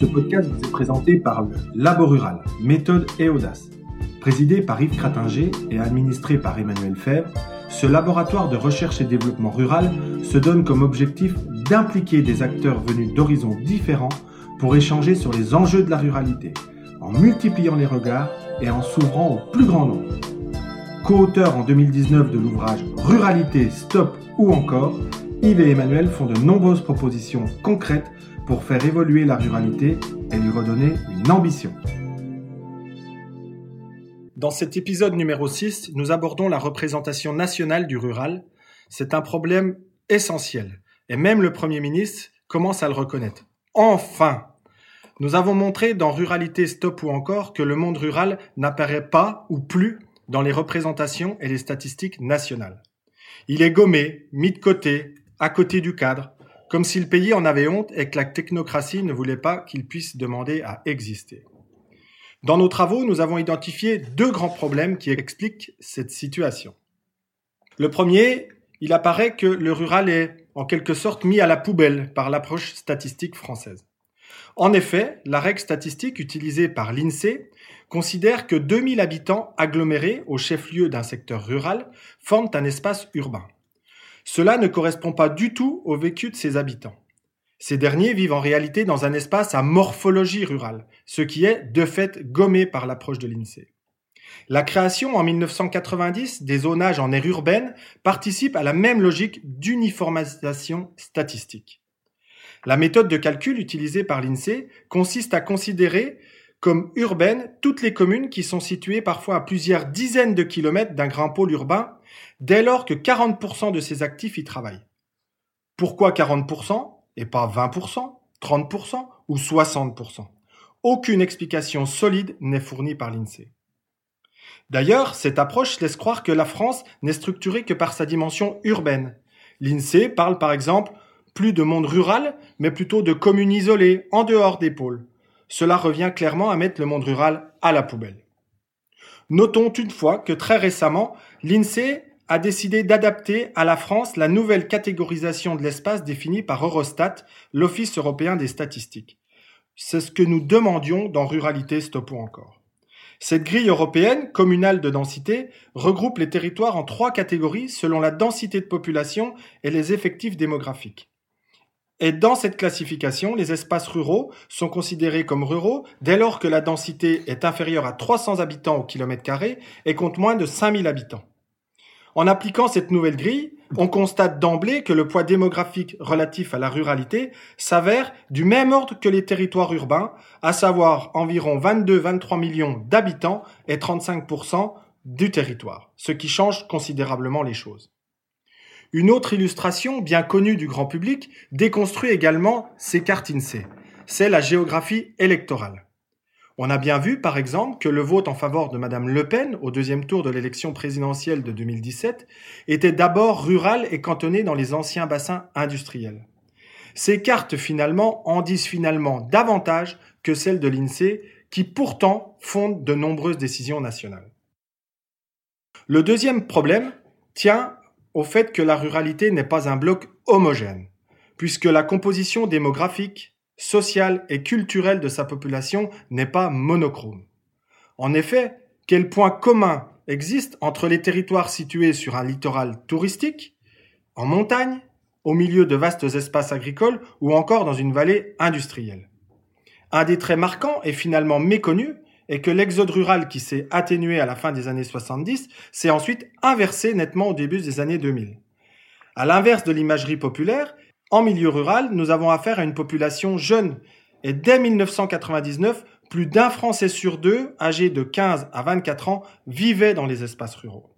Ce podcast vous est présenté par le Labo Rural, méthode et audace. Présidé par Yves Cratinger et administré par Emmanuel Fèvre, ce laboratoire de recherche et développement rural se donne comme objectif d'impliquer des acteurs venus d'horizons différents pour échanger sur les enjeux de la ruralité, en multipliant les regards et en s'ouvrant au plus grand nombre. Co-auteurs en 2019 de l'ouvrage Ruralité, Stop ou encore, Yves et Emmanuel font de nombreuses propositions concrètes pour faire évoluer la ruralité et lui redonner une ambition. Dans cet épisode numéro 6, nous abordons la représentation nationale du rural. C'est un problème essentiel et même le Premier ministre commence à le reconnaître. Enfin Nous avons montré dans Ruralité Stop ou encore que le monde rural n'apparaît pas ou plus dans les représentations et les statistiques nationales. Il est gommé, mis de côté, à côté du cadre, comme si le pays en avait honte et que la technocratie ne voulait pas qu'il puisse demander à exister. Dans nos travaux, nous avons identifié deux grands problèmes qui expliquent cette situation. Le premier, il apparaît que le rural est en quelque sorte mis à la poubelle par l'approche statistique française. En effet, la règle statistique utilisée par l'INSEE considère que 2000 habitants agglomérés au chef-lieu d'un secteur rural forment un espace urbain. Cela ne correspond pas du tout au vécu de ses habitants. Ces derniers vivent en réalité dans un espace à morphologie rurale, ce qui est de fait gommé par l'approche de l'INSEE. La création en 1990 des zonages en aire urbaine participe à la même logique d'uniformisation statistique. La méthode de calcul utilisée par l'INSEE consiste à considérer comme urbaines toutes les communes qui sont situées parfois à plusieurs dizaines de kilomètres d'un grand pôle urbain, dès lors que 40% de ses actifs y travaillent. Pourquoi 40% et pas 20%, 30% ou 60% Aucune explication solide n'est fournie par l'INSEE. D'ailleurs, cette approche laisse croire que la France n'est structurée que par sa dimension urbaine. L'INSEE parle par exemple plus de monde rural, mais plutôt de communes isolées, en dehors des pôles cela revient clairement à mettre le monde rural à la poubelle. Notons toutefois que très récemment, l'INSEE a décidé d'adapter à la France la nouvelle catégorisation de l'espace définie par Eurostat, l'Office européen des statistiques. C'est ce que nous demandions dans Ruralité Stop ou encore. Cette grille européenne, communale de densité, regroupe les territoires en trois catégories selon la densité de population et les effectifs démographiques. Et dans cette classification, les espaces ruraux sont considérés comme ruraux dès lors que la densité est inférieure à 300 habitants au kilomètre carré et compte moins de 5000 habitants. En appliquant cette nouvelle grille, on constate d'emblée que le poids démographique relatif à la ruralité s'avère du même ordre que les territoires urbains, à savoir environ 22-23 millions d'habitants et 35% du territoire, ce qui change considérablement les choses. Une autre illustration, bien connue du grand public, déconstruit également ces cartes INSEE. C'est la géographie électorale. On a bien vu, par exemple, que le vote en faveur de Madame Le Pen au deuxième tour de l'élection présidentielle de 2017 était d'abord rural et cantonné dans les anciens bassins industriels. Ces cartes, finalement, en disent finalement davantage que celles de l'INSEE, qui pourtant fondent de nombreuses décisions nationales. Le deuxième problème tient au fait que la ruralité n'est pas un bloc homogène, puisque la composition démographique, sociale et culturelle de sa population n'est pas monochrome. En effet, quel point commun existe entre les territoires situés sur un littoral touristique, en montagne, au milieu de vastes espaces agricoles ou encore dans une vallée industrielle? Un des traits marquants est finalement méconnu et que l'exode rural qui s'est atténué à la fin des années 70 s'est ensuite inversé nettement au début des années 2000. À l'inverse de l'imagerie populaire, en milieu rural, nous avons affaire à une population jeune et dès 1999, plus d'un Français sur deux, âgé de 15 à 24 ans, vivait dans les espaces ruraux.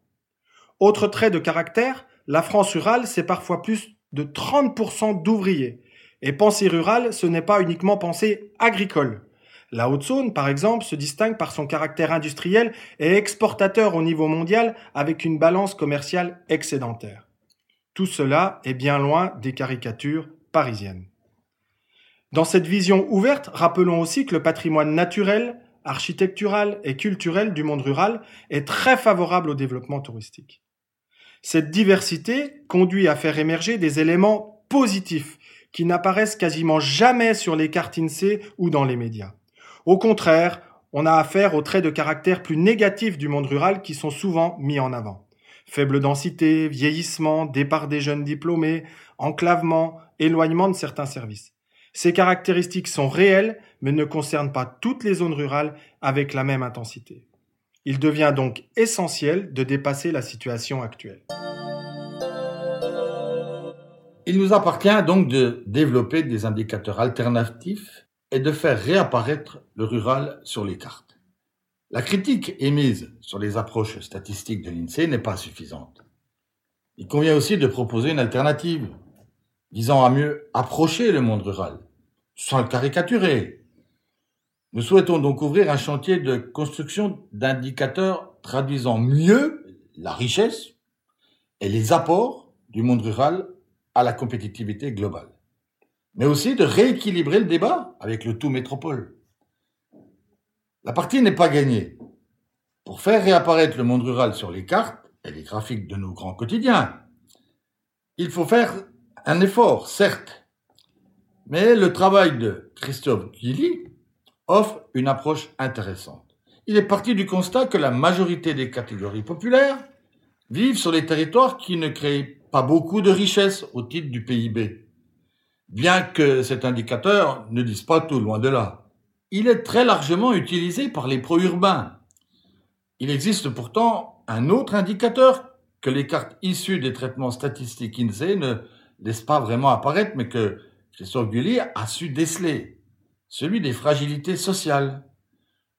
Autre trait de caractère, la France rurale, c'est parfois plus de 30% d'ouvriers. Et pensée rurale, ce n'est pas uniquement pensée agricole. La Haute-Saône, par exemple, se distingue par son caractère industriel et exportateur au niveau mondial avec une balance commerciale excédentaire. Tout cela est bien loin des caricatures parisiennes. Dans cette vision ouverte, rappelons aussi que le patrimoine naturel, architectural et culturel du monde rural est très favorable au développement touristique. Cette diversité conduit à faire émerger des éléments positifs qui n'apparaissent quasiment jamais sur les cartes INSEE ou dans les médias. Au contraire, on a affaire aux traits de caractère plus négatifs du monde rural qui sont souvent mis en avant. Faible densité, vieillissement, départ des jeunes diplômés, enclavement, éloignement de certains services. Ces caractéristiques sont réelles, mais ne concernent pas toutes les zones rurales avec la même intensité. Il devient donc essentiel de dépasser la situation actuelle. Il nous appartient donc de développer des indicateurs alternatifs et de faire réapparaître le rural sur les cartes. La critique émise sur les approches statistiques de l'INSEE n'est pas suffisante. Il convient aussi de proposer une alternative visant à mieux approcher le monde rural, sans le caricaturer. Nous souhaitons donc ouvrir un chantier de construction d'indicateurs traduisant mieux la richesse et les apports du monde rural à la compétitivité globale, mais aussi de rééquilibrer le débat avec le tout métropole. La partie n'est pas gagnée. Pour faire réapparaître le monde rural sur les cartes et les graphiques de nos grands quotidiens, il faut faire un effort, certes, mais le travail de Christophe Guilly offre une approche intéressante. Il est parti du constat que la majorité des catégories populaires vivent sur les territoires qui ne créent pas beaucoup de richesses au titre du PIB. Bien que cet indicateur ne dise pas tout loin de là. Il est très largement utilisé par les pro-urbains. Il existe pourtant un autre indicateur que les cartes issues des traitements statistiques INSEE ne laissent pas vraiment apparaître, mais que Christophe Gulli a su déceler, celui des fragilités sociales.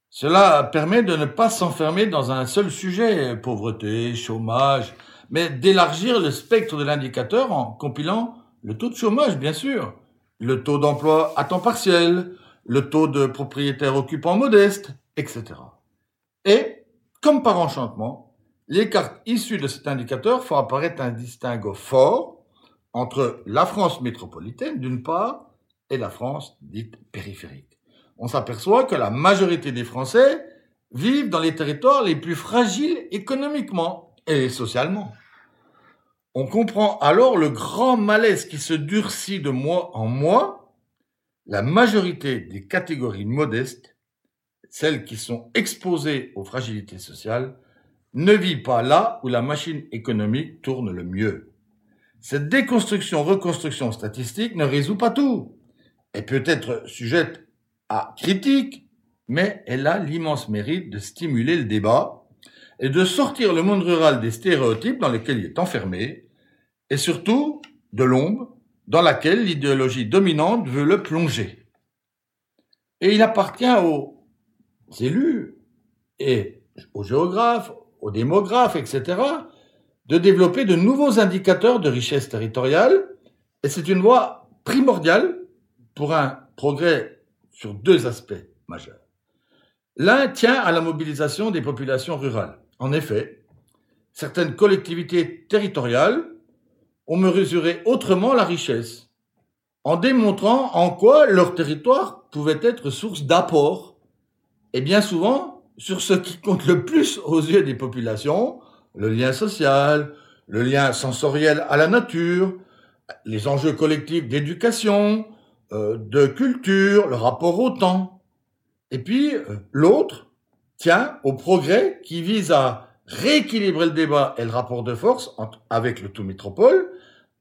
Cela permet de ne pas s'enfermer dans un seul sujet, pauvreté, chômage, mais d'élargir le spectre de l'indicateur en compilant le taux de chômage, bien sûr, le taux d'emploi à temps partiel, le taux de propriétaires occupants modestes, etc. Et, comme par enchantement, les cartes issues de cet indicateur font apparaître un distinguo fort entre la France métropolitaine, d'une part, et la France dite périphérique. On s'aperçoit que la majorité des Français vivent dans les territoires les plus fragiles économiquement et socialement. On comprend alors le grand malaise qui se durcit de mois en mois. La majorité des catégories modestes, celles qui sont exposées aux fragilités sociales, ne vit pas là où la machine économique tourne le mieux. Cette déconstruction-reconstruction statistique ne résout pas tout. Elle peut être sujette à critique, mais elle a l'immense mérite de stimuler le débat et de sortir le monde rural des stéréotypes dans lesquels il est enfermé, et surtout de l'ombre dans laquelle l'idéologie dominante veut le plonger. Et il appartient aux élus et aux géographes, aux démographes, etc., de développer de nouveaux indicateurs de richesse territoriale, et c'est une voie primordiale pour un progrès sur deux aspects majeurs. L'un tient à la mobilisation des populations rurales. En effet, certaines collectivités territoriales ont mesuré autrement la richesse, en démontrant en quoi leur territoire pouvait être source d'apport, et bien souvent sur ce qui compte le plus aux yeux des populations, le lien social, le lien sensoriel à la nature, les enjeux collectifs d'éducation, euh, de culture, le rapport au temps. Et puis euh, l'autre tient au progrès qui vise à rééquilibrer le débat et le rapport de force avec le tout métropole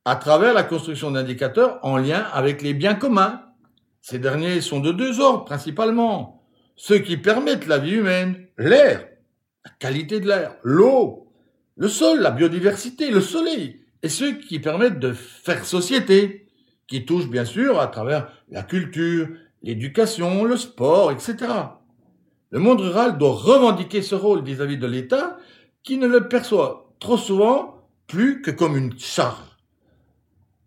à travers la construction d'indicateurs en lien avec les biens communs. Ces derniers sont de deux ordres principalement. Ceux qui permettent la vie humaine, l'air, la qualité de l'air, l'eau, le sol, la biodiversité, le soleil, et ceux qui permettent de faire société, qui touchent bien sûr à travers la culture, l'éducation, le sport, etc. Le monde rural doit revendiquer ce rôle vis-à-vis de l'État qui ne le perçoit trop souvent plus que comme une charge.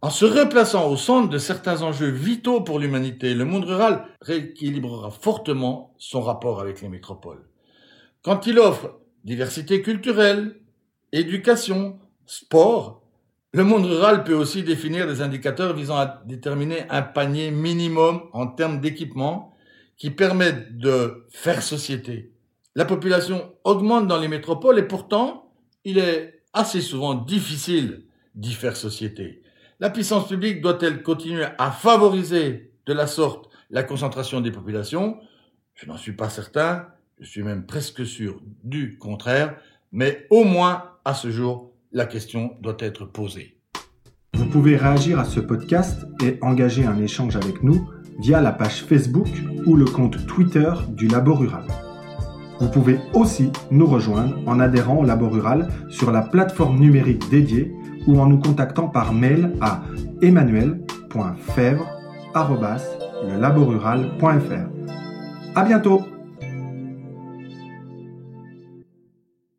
En se replaçant au centre de certains enjeux vitaux pour l'humanité, le monde rural rééquilibrera fortement son rapport avec les métropoles. Quand il offre diversité culturelle, éducation, sport, le monde rural peut aussi définir des indicateurs visant à déterminer un panier minimum en termes d'équipement qui permettent de faire société. La population augmente dans les métropoles et pourtant, il est assez souvent difficile d'y faire société. La puissance publique doit-elle continuer à favoriser de la sorte la concentration des populations? Je n'en suis pas certain, je suis même presque sûr du contraire, mais au moins à ce jour, la question doit être posée. Vous pouvez réagir à ce podcast et engager un échange avec nous via la page Facebook ou le compte Twitter du Labo Rural. Vous pouvez aussi nous rejoindre en adhérant au Labo Rural sur la plateforme numérique dédiée ou en nous contactant par mail à emmanuel.fèvre.lelaborural.fr. À bientôt!